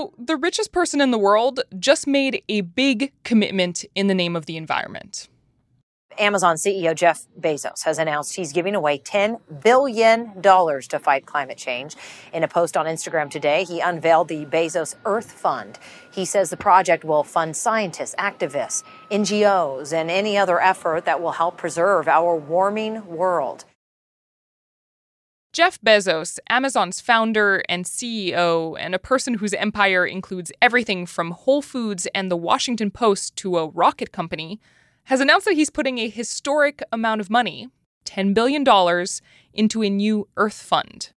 So, the richest person in the world just made a big commitment in the name of the environment. Amazon CEO Jeff Bezos has announced he's giving away $10 billion to fight climate change. In a post on Instagram today, he unveiled the Bezos Earth Fund. He says the project will fund scientists, activists, NGOs, and any other effort that will help preserve our warming world. Jeff Bezos, Amazon's founder and CEO, and a person whose empire includes everything from Whole Foods and the Washington Post to a rocket company, has announced that he's putting a historic amount of money, $10 billion, into a new Earth Fund.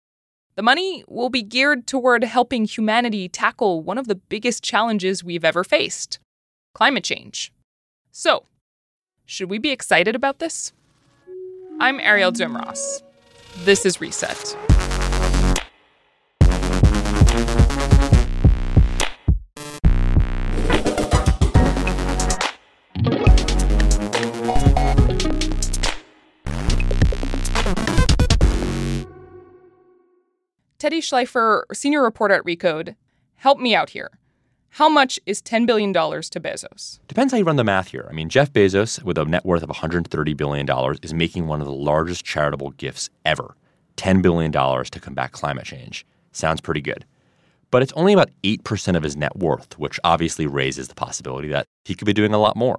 The money will be geared toward helping humanity tackle one of the biggest challenges we've ever faced climate change. So, should we be excited about this? I'm Arielle Duhaime-Ross. This is Reset. Teddy Schleifer, senior reporter at Recode, help me out here. How much is $10 billion to Bezos? Depends how you run the math here. I mean, Jeff Bezos, with a net worth of $130 billion, is making one of the largest charitable gifts ever $10 billion to combat climate change. Sounds pretty good. But it's only about 8% of his net worth, which obviously raises the possibility that he could be doing a lot more.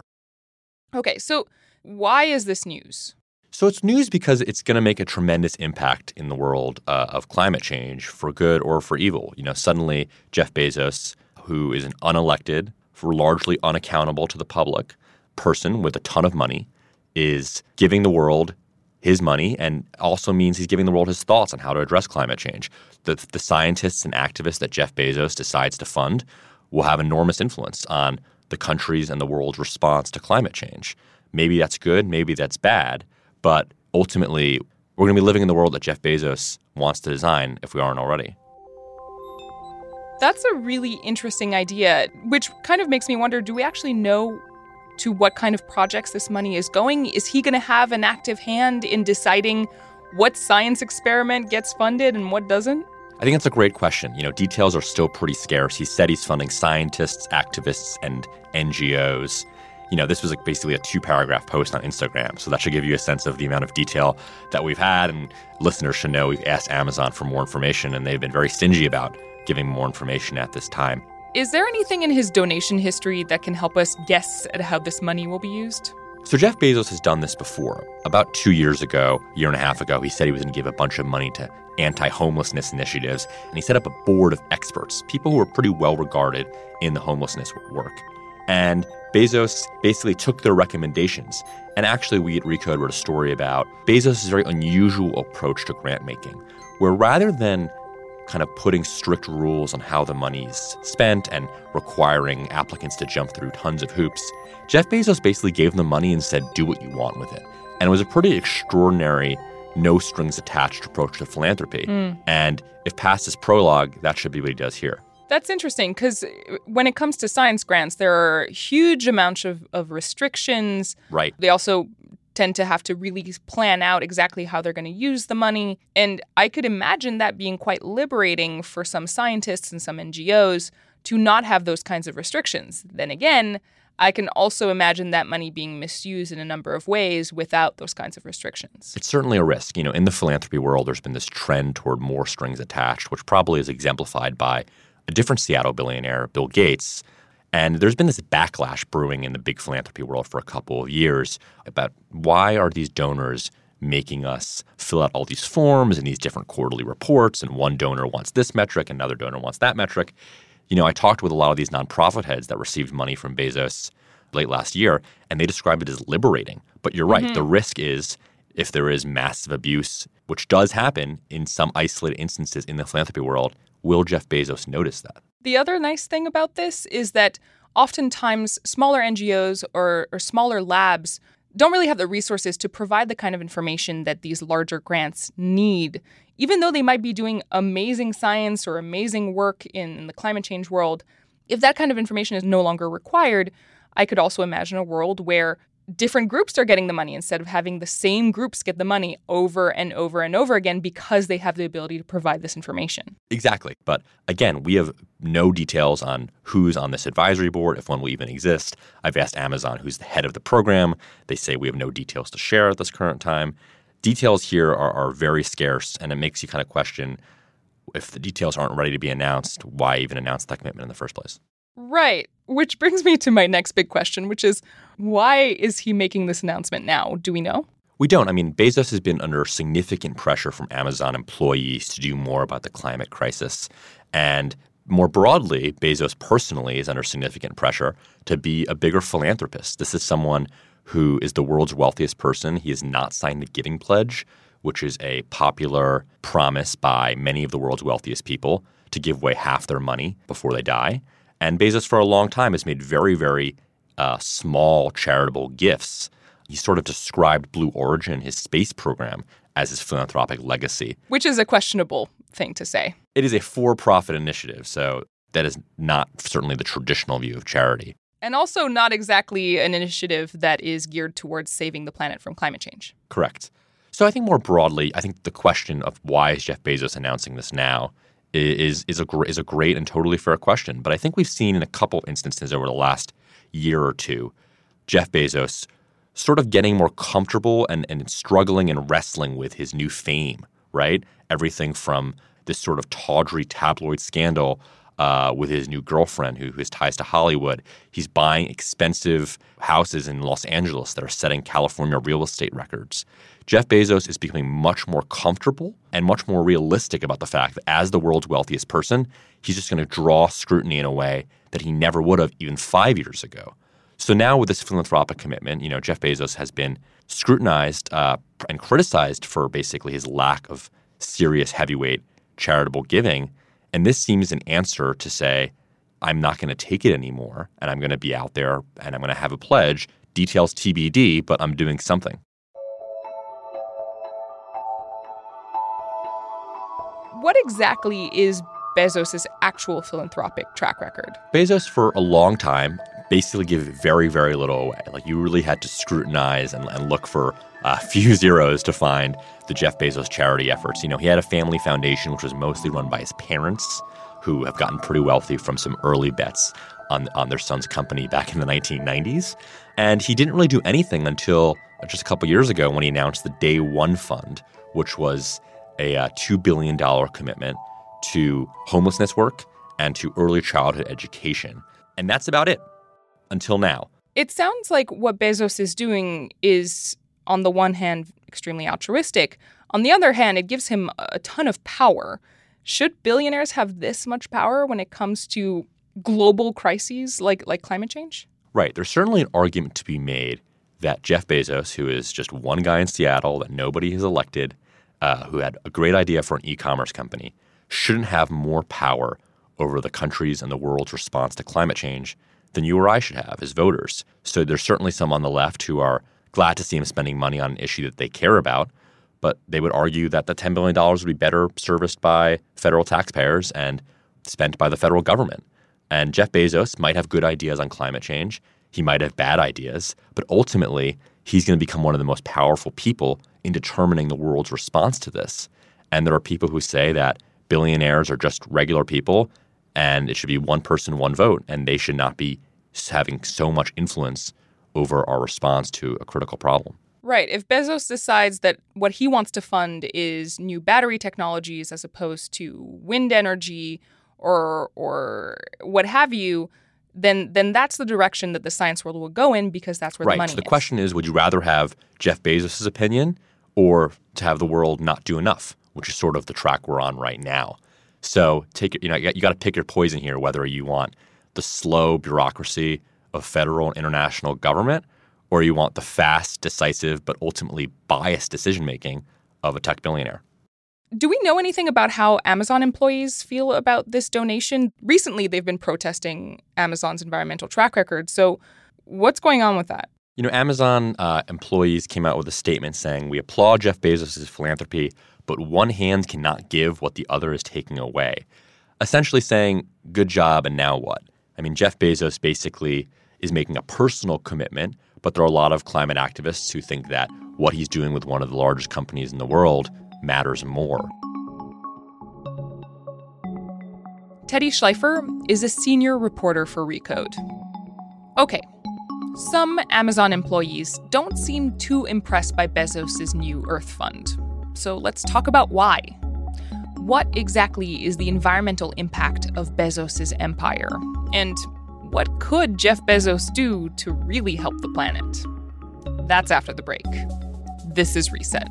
Okay, so why is this news? So it's news because it's going to make a tremendous impact in the world uh, of climate change for good or for evil. You know, suddenly Jeff Bezos, who is an unelected, largely unaccountable to the public person with a ton of money, is giving the world his money and also means he's giving the world his thoughts on how to address climate change. The, the scientists and activists that Jeff Bezos decides to fund will have enormous influence on the country's and the world's response to climate change. Maybe that's good, maybe that's bad, but ultimately, we're going to be living in the world that Jeff Bezos wants to design if we aren't already. That's a really interesting idea, which kind of makes me wonder do we actually know to what kind of projects this money is going? Is he going to have an active hand in deciding what science experiment gets funded and what doesn't? I think that's a great question. You know, details are still pretty scarce. He said he's funding scientists, activists, and NGOs you know, this was like basically a two paragraph post on Instagram. So that should give you a sense of the amount of detail that we've had. And listeners should know we've asked Amazon for more information, and they've been very stingy about giving more information at this time. Is there anything in his donation history that can help us guess at how this money will be used? So Jeff Bezos has done this before. About two years ago, a year and a half ago, he said he was going to give a bunch of money to anti-homelessness initiatives, and he set up a board of experts, people who are pretty well regarded in the homelessness work. And Bezos basically took their recommendations. And actually, we at Recode wrote a story about Bezos' very unusual approach to grant making, where rather than kind of putting strict rules on how the money is spent and requiring applicants to jump through tons of hoops, Jeff Bezos basically gave them money and said, do what you want with it. And it was a pretty extraordinary, no strings attached approach to philanthropy. Mm. And if past his prologue, that should be what he does here. That's interesting because when it comes to science grants, there are huge amounts of, of restrictions. Right. They also tend to have to really plan out exactly how they're going to use the money. And I could imagine that being quite liberating for some scientists and some NGOs to not have those kinds of restrictions. Then again, I can also imagine that money being misused in a number of ways without those kinds of restrictions. It's certainly a risk. You know, in the philanthropy world, there's been this trend toward more strings attached, which probably is exemplified by a different Seattle billionaire, Bill Gates. And there's been this backlash brewing in the big philanthropy world for a couple of years about why are these donors making us fill out all these forms and these different quarterly reports and one donor wants this metric another donor wants that metric. You know, I talked with a lot of these nonprofit heads that received money from Bezos late last year and they describe it as liberating. But you're right, mm-hmm. the risk is if there is massive abuse, which does happen in some isolated instances in the philanthropy world, Will Jeff Bezos notice that? The other nice thing about this is that oftentimes smaller NGOs or, or smaller labs don't really have the resources to provide the kind of information that these larger grants need. Even though they might be doing amazing science or amazing work in, in the climate change world, if that kind of information is no longer required, I could also imagine a world where different groups are getting the money instead of having the same groups get the money over and over and over again because they have the ability to provide this information. Exactly. But again, we have no details on who's on this advisory board, if one will even exist. I've asked Amazon who's the head of the program. They say we have no details to share at this current time. Details here are, are very scarce, and it makes you kind of question if the details aren't ready to be announced, why even announce that commitment in the first place? Right. Which brings me to my next big question, which is why is he making this announcement now? Do we know? We don't. I mean, Bezos has been under significant pressure from Amazon employees to do more about the climate crisis. And more broadly, Bezos personally is under significant pressure to be a bigger philanthropist. This is someone who is the world's wealthiest person. He has not signed the Giving Pledge, which is a popular promise by many of the world's wealthiest people to give away half their money before they die. And Bezos, for a long time, has made very, very uh, small charitable gifts. He sort of described Blue Origin, his space program, as his philanthropic legacy. Which is a questionable thing to say. It is a for profit initiative, so that is not certainly the traditional view of charity. And also not exactly an initiative that is geared towards saving the planet from climate change. Correct. So I think more broadly, I think the question of why is Jeff Bezos announcing this now is is a is a great and totally fair question. But I think we've seen in a couple instances over the last year or two, Jeff Bezos sort of getting more comfortable and, and struggling and wrestling with his new fame, right? Everything from this sort of tawdry tabloid scandal uh, with his new girlfriend who, who has ties to Hollywood. He's buying expensive houses in Los Angeles that are setting California real estate records. Jeff Bezos is becoming much more comfortable and much more realistic about the fact that as the world's wealthiest person, he's just going to draw scrutiny in a way that he never would have even five years ago. So now with this philanthropic commitment, you know, Jeff Bezos has been scrutinized uh, and criticized for basically his lack of serious heavyweight charitable giving. And this seems an answer to say, I'm not going to take it anymore and I'm going to be out there and I'm going to have a pledge, details TBD, but I'm doing something. What exactly is Bezos' actual philanthropic track record? Bezos, for a long time, basically gave very, very little away. Like you really had to scrutinize and, and look for uh, a few zeros to find the Jeff Bezos charity efforts. You know, he had a family foundation which was mostly run by his parents, who have gotten pretty wealthy from some early bets on, on their son's company back in the 1990s. And he didn't really do anything until just a couple years ago when he announced the Day One Fund, which was a uh, $2 billion commitment to homelessness work and to early childhood education. And that's about it until now. It sounds like what Bezos is doing is, on the one hand, extremely altruistic. On the other hand, it gives him a ton of power. Should billionaires have this much power when it comes to global crises like, like climate change? Right. There's certainly an argument to be made that Jeff Bezos, who is just one guy in Seattle that nobody has elected, uh, who had a great idea for an e commerce company, shouldn't have more power over the country's and the world's response to climate change than you or I should have as voters. So there's certainly some on the left who are glad to see him spending money on an issue that they care about, but they would argue that the $10 billion would be better serviced by federal taxpayers and spent by the federal government. And Jeff Bezos might have good ideas on climate change. He might have bad ideas, but ultimately, he's going to become one of the most powerful people in determining the world's response to this. And there are people who say that billionaires are just regular people and it should be one person, one vote, and they should not be having so much influence over our response to a critical problem. Right. If Bezos decides that what he wants to fund is new battery technologies as opposed to wind energy or or what have you, then then that's the direction that the science world will go in because that's where right. the money so the is. question is would you rather have Jeff Bezos' opinion or to have the world not do enough, which is sort of the track we're on right now. So take you know you got to pick your poison here whether you want the slow bureaucracy of federal and international government or you want the fast, decisive, but ultimately biased decision making of a tech billionaire. Do we know anything about how Amazon employees feel about this donation? Recently, they've been protesting Amazon's environmental track record. So, what's going on with that? You know, Amazon uh, employees came out with a statement saying, We applaud Jeff Bezos' philanthropy, but one hand cannot give what the other is taking away. Essentially saying, Good job, and now what? I mean, Jeff Bezos basically is making a personal commitment, but there are a lot of climate activists who think that what he's doing with one of the largest companies in the world matters more. Teddy Schleifer is a senior reporter for Recode. Okay, some Amazon employees don't seem too impressed by Bezos' new Earth Fund. So let's talk about why. What exactly is the environmental impact of Bezos' empire? And what could Jeff Bezos do to really help the planet? That's after the break. This is Reset.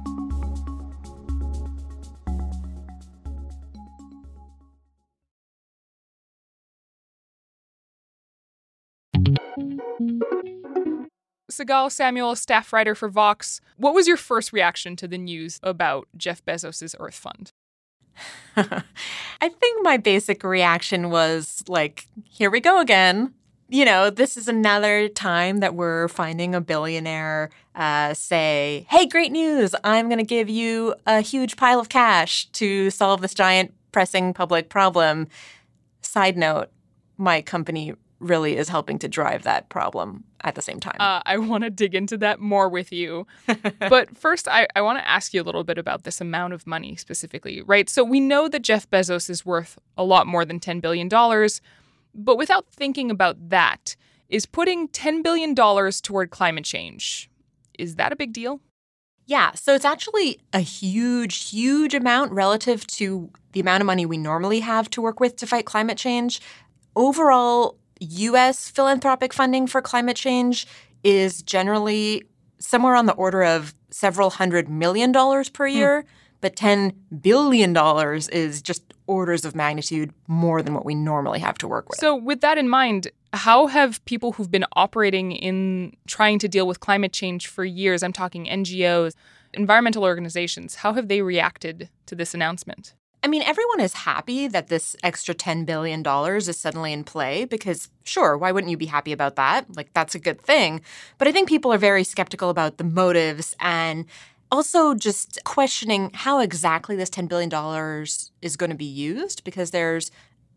Sigal Samuel, staff writer for Vox. What was your first reaction to the news about Jeff Bezos' Earth Fund? I think my basic reaction was like, here we go again. You know, this is another time that we're finding a billionaire uh, say, hey, great news. I'm going to give you a huge pile of cash to solve this giant pressing public problem. Side note, my company really is helping to drive that problem at the same time. Uh, I want to dig into that more with you. but first, I, I want to ask you a little bit about this amount of money specifically, right? So we know that Jeff Bezos is worth a lot more than $10 billion. But without thinking about that, is putting $10 billion toward climate change, is that a big deal? Yeah, so it's actually a huge, huge amount relative to the amount of money we normally have to work with to fight climate change. Overall, US philanthropic funding for climate change is generally somewhere on the order of several hundred million dollars per hmm. year, but $10 billion is just orders of magnitude more than what we normally have to work with. So, with that in mind, how have people who've been operating in trying to deal with climate change for years, I'm talking NGOs, environmental organizations, how have they reacted to this announcement? I mean, everyone is happy that this extra $10 billion is suddenly in play because, sure, why wouldn't you be happy about that? Like, that's a good thing. But I think people are very skeptical about the motives and also just questioning how exactly this $10 billion is going to be used because there's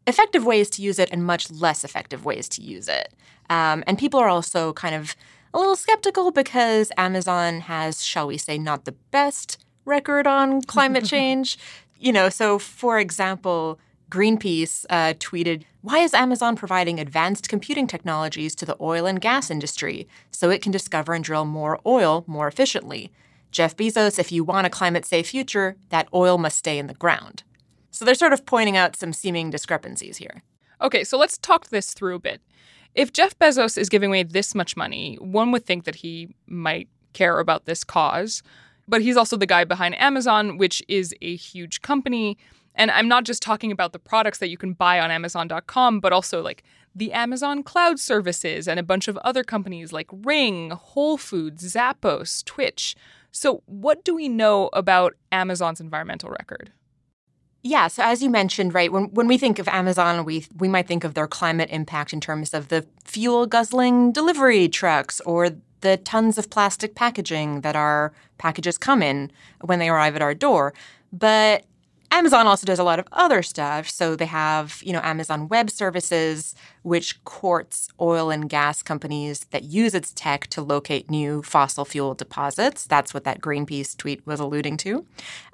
effective ways to use it and much less effective ways to use it. Um, and people are also kind of a little skeptical because Amazon has, shall we say, not the best record on climate change you know, so for example, Greenpeace uh, tweeted, Why is Amazon providing advanced computing technologies to the oil and gas industry so it can discover and drill more oil more efficiently? Jeff Bezos, if you want a climate safe future, that oil must stay in the ground. So they're sort of pointing out some seeming discrepancies here. Okay, so let's talk this through a bit. If Jeff Bezos is giving away this much money, one would think that he might care about this cause. But he's also the guy behind Amazon, which is a huge company. And I'm not just talking about the products that you can buy on Amazon.com, but also like the Amazon Cloud Services and a bunch of other companies like Ring, Whole Foods, Zappos, Twitch. So, what do we know about Amazon's environmental record? Yeah, so as you mentioned, right, when, when we think of Amazon, we we might think of their climate impact in terms of the fuel guzzling delivery trucks or the tons of plastic packaging that our packages come in when they arrive at our door. But Amazon also does a lot of other stuff. So they have, you know, Amazon Web Services, which courts oil and gas companies that use its tech to locate new fossil fuel deposits. That's what that Greenpeace tweet was alluding to.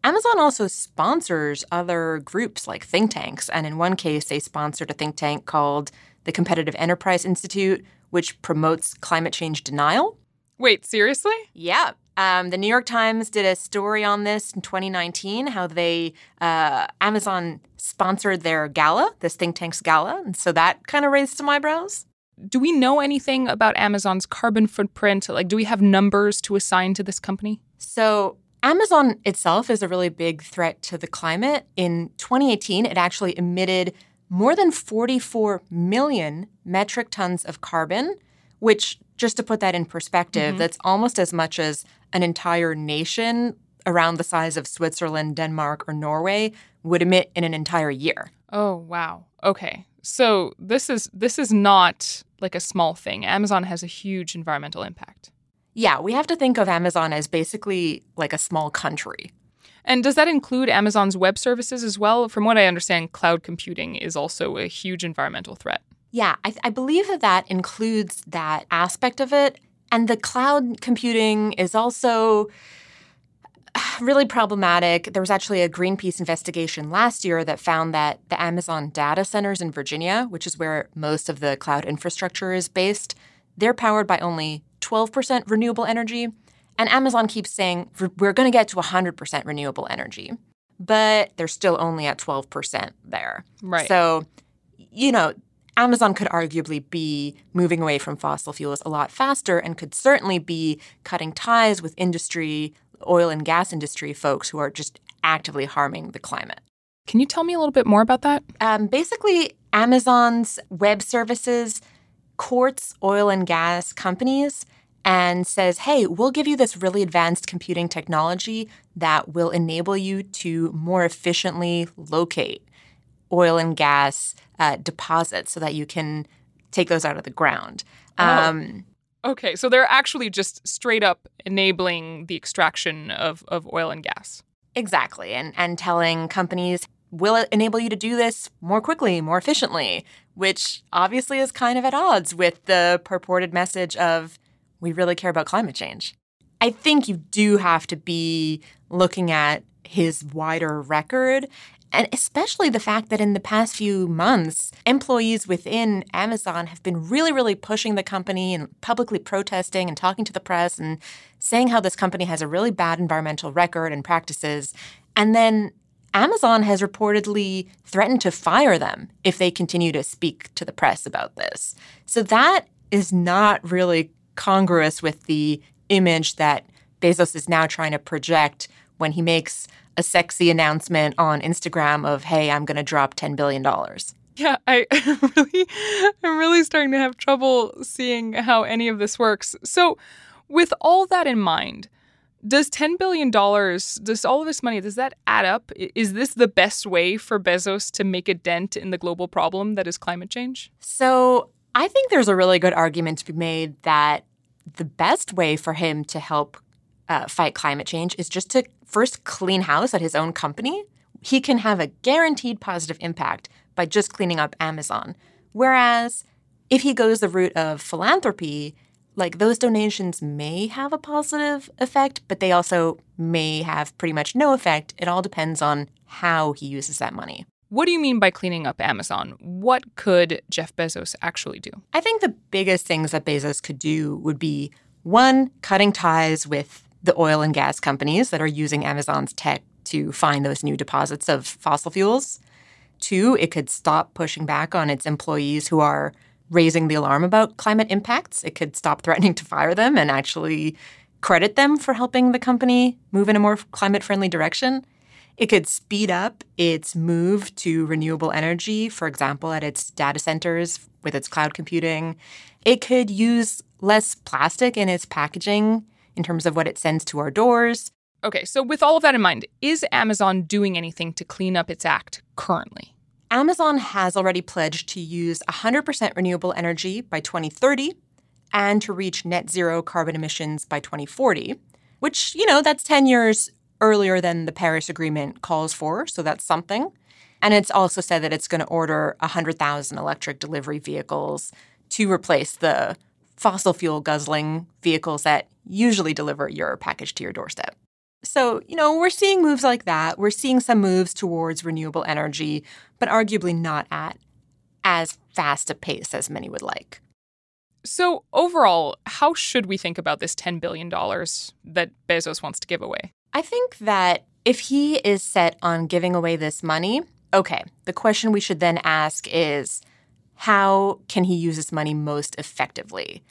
Amazon also sponsors other groups like think tanks. And in one case, they sponsored a think tank called the Competitive Enterprise Institute, which promotes climate change denial. Wait, seriously? Yeah. Um, the New York Times did a story on this in 2019, how they, uh, Amazon sponsored their gala, this think tank's gala. And so that kind of raised some eyebrows. Do we know anything about Amazon's carbon footprint? Like, do we have numbers to assign to this company? So, Amazon itself is a really big threat to the climate. In 2018, it actually emitted more than 44 million metric tons of carbon, which just to put that in perspective, mm-hmm. that's almost as much as an entire nation around the size of Switzerland, Denmark, or Norway would emit in an entire year. Oh, wow. Okay. So this is this is not like a small thing. Amazon has a huge environmental impact. Yeah, we have to think of Amazon as basically like a small country. And does that include Amazon's web services as well? From what I understand, cloud computing is also a huge environmental threat. Yeah, I, I believe that that includes that aspect of it. And the cloud computing is also really problematic. There was actually a Greenpeace investigation last year that found that the Amazon data centers in Virginia, which is where most of the cloud infrastructure is based, they're powered by only 12% renewable energy. And Amazon keeps saying, we're going to get to 100% renewable energy. But they're still only at 12% there. Right. So, you know, Amazon could arguably be moving away from fossil fuels a lot faster and could certainly be cutting ties with industry, oil and gas industry folks who are just actively harming the climate. Can you tell me a little bit more about that? Um, basically, Amazon's web services courts oil and gas companies and says, hey, we'll give you this really advanced computing technology that will enable you to more efficiently locate oil and gas uh, deposits so that you can take those out of the ground. Oh. Um, okay, so they're actually just straight up enabling the extraction of, of oil and gas. Exactly, and, and telling companies, will enable you to do this more quickly, more efficiently, which obviously is kind of at odds with the purported message of we really care about climate change. I think you do have to be looking at his wider record and especially the fact that in the past few months, employees within Amazon have been really, really pushing the company and publicly protesting and talking to the press and saying how this company has a really bad environmental record and practices. And then Amazon has reportedly threatened to fire them if they continue to speak to the press about this. So that is not really congruous with the image that Bezos is now trying to project when he makes a sexy announcement on Instagram of, hey, I'm going to drop $10 billion. Yeah, I really, I'm really starting to have trouble seeing how any of this works. So, with all that in mind, does $10 billion, does all of this money, does that add up? Is this the best way for Bezos to make a dent in the global problem that is climate change? So, I think there's a really good argument to be made that the best way for him to help uh, fight climate change is just to first clean house at his own company. He can have a guaranteed positive impact by just cleaning up Amazon. Whereas if he goes the route of philanthropy, like those donations may have a positive effect, but they also may have pretty much no effect. It all depends on how he uses that money. What do you mean by cleaning up Amazon? What could Jeff Bezos actually do? I think the biggest things that Bezos could do would be one, cutting ties with the oil and gas companies that are using Amazon's tech to find those new deposits of fossil fuels. Two, it could stop pushing back on its employees who are raising the alarm about climate impacts. It could stop threatening to fire them and actually credit them for helping the company move in a more climate friendly direction. It could speed up its move to renewable energy, for example, at its data centers with its cloud computing. It could use less plastic in its packaging in terms of what it sends to our doors. Okay, so with all of that in mind, is Amazon doing anything to clean up its act currently? Amazon has already pledged to use 100% renewable energy by 2030 and to reach net zero carbon emissions by 2040, which, you know, that's 10 years earlier than the Paris Agreement calls for, so that's something. And it's also said that it's going to order 100,000 electric delivery vehicles to replace the fossil fuel guzzling vehicles that usually deliver your package to your doorstep. So, you know, we're seeing moves like that. We're seeing some moves towards renewable energy, but arguably not at as fast a pace as many would like. So, overall, how should we think about this $10 billion that Bezos wants to give away? I think that if he is set on giving away this money, okay, the question we should then ask is how can he use this money most effectively?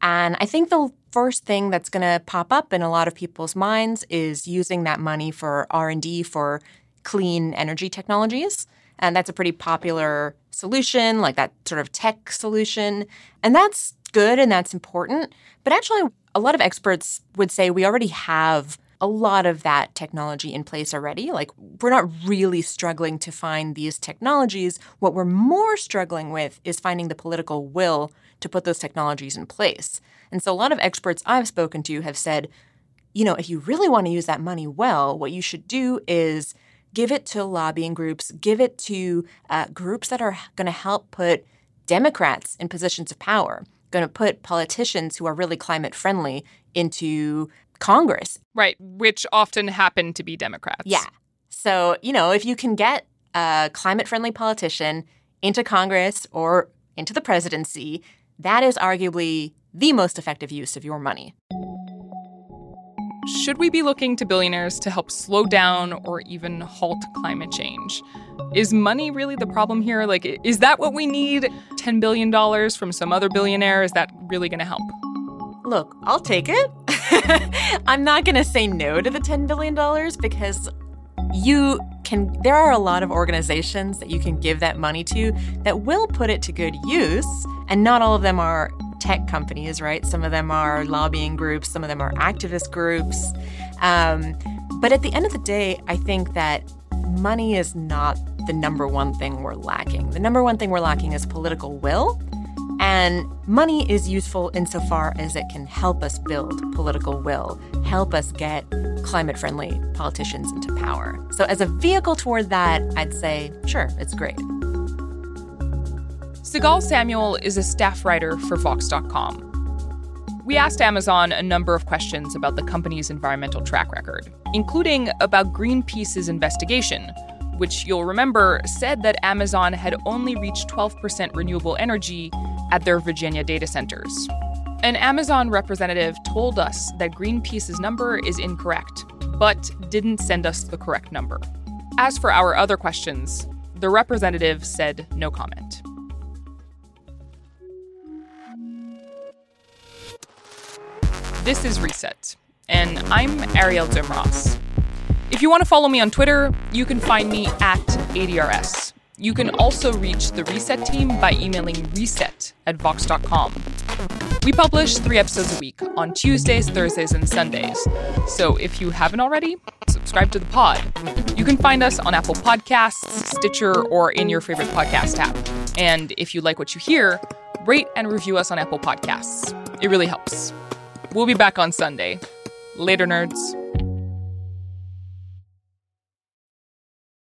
And I think the first thing that's going to pop up in a lot of people's minds is using that money for R&D for clean energy technologies. And that's a pretty popular solution, like that sort of tech solution. And that's good and that's important. But actually, a lot of experts would say we already have a lot of that technology in place already. Like, we're not really struggling to find these technologies. What we're more struggling with is finding the political will to put those technologies in place. And so, a lot of experts I've spoken to have said, you know, if you really want to use that money well, what you should do is give it to lobbying groups, give it to uh, groups that are going to help put Democrats in positions of power. going to put politicians who are really climate friendly into Congress. Right, which often happen to be Democrats. Yeah. So, you know, if you can get a climate friendly politician into Congress or into the presidency, that is arguably the most effective use of your money. Should we be looking to billionaires to help slow down or even halt climate change? Is money really the problem here? Like, is that what we need? $10 billion from some other billionaire? Is that really going to help? Look, I'll take it. I'm not going to say no to the $10 billion because you can, there are a lot of organizations that you can give that money to that will put it to good use. And not all of them are tech companies, right? Some of them are lobbying groups, some of them are activist groups. Um, but at the end of the day, I think that money is not the number one thing we're lacking. The number one thing we're lacking is political will and money is useful insofar as it can help us build political will, help us get climate friendly politicians into power. So, as a vehicle toward that, I'd say, sure, it's great. Sigal Samuel is a staff writer for Vox.com. We asked Amazon a number of questions about the company's environmental track record, including about Greenpeace's investigation, which you'll remember said that Amazon had only reached 12% renewable energy at their Virginia data centers. An Amazon representative told us that Greenpeace's number is incorrect, but didn't send us the correct number. As for our other questions, the representative said no comment. This is Reset, and I'm Arielle Duhaime-Ross. If you want to follow me on Twitter, you can find me at ADRS. You can also reach the Reset team by emailing reset at vox.com. We publish three episodes a week on Tuesdays, Thursdays, and Sundays. So if you haven't already, subscribe to the pod. You can find us on Apple Podcasts, Stitcher, or in your favorite podcast app. And if you like what you hear, rate and review us on Apple Podcasts. It really helps. We'll be back on Sunday. Later, nerds.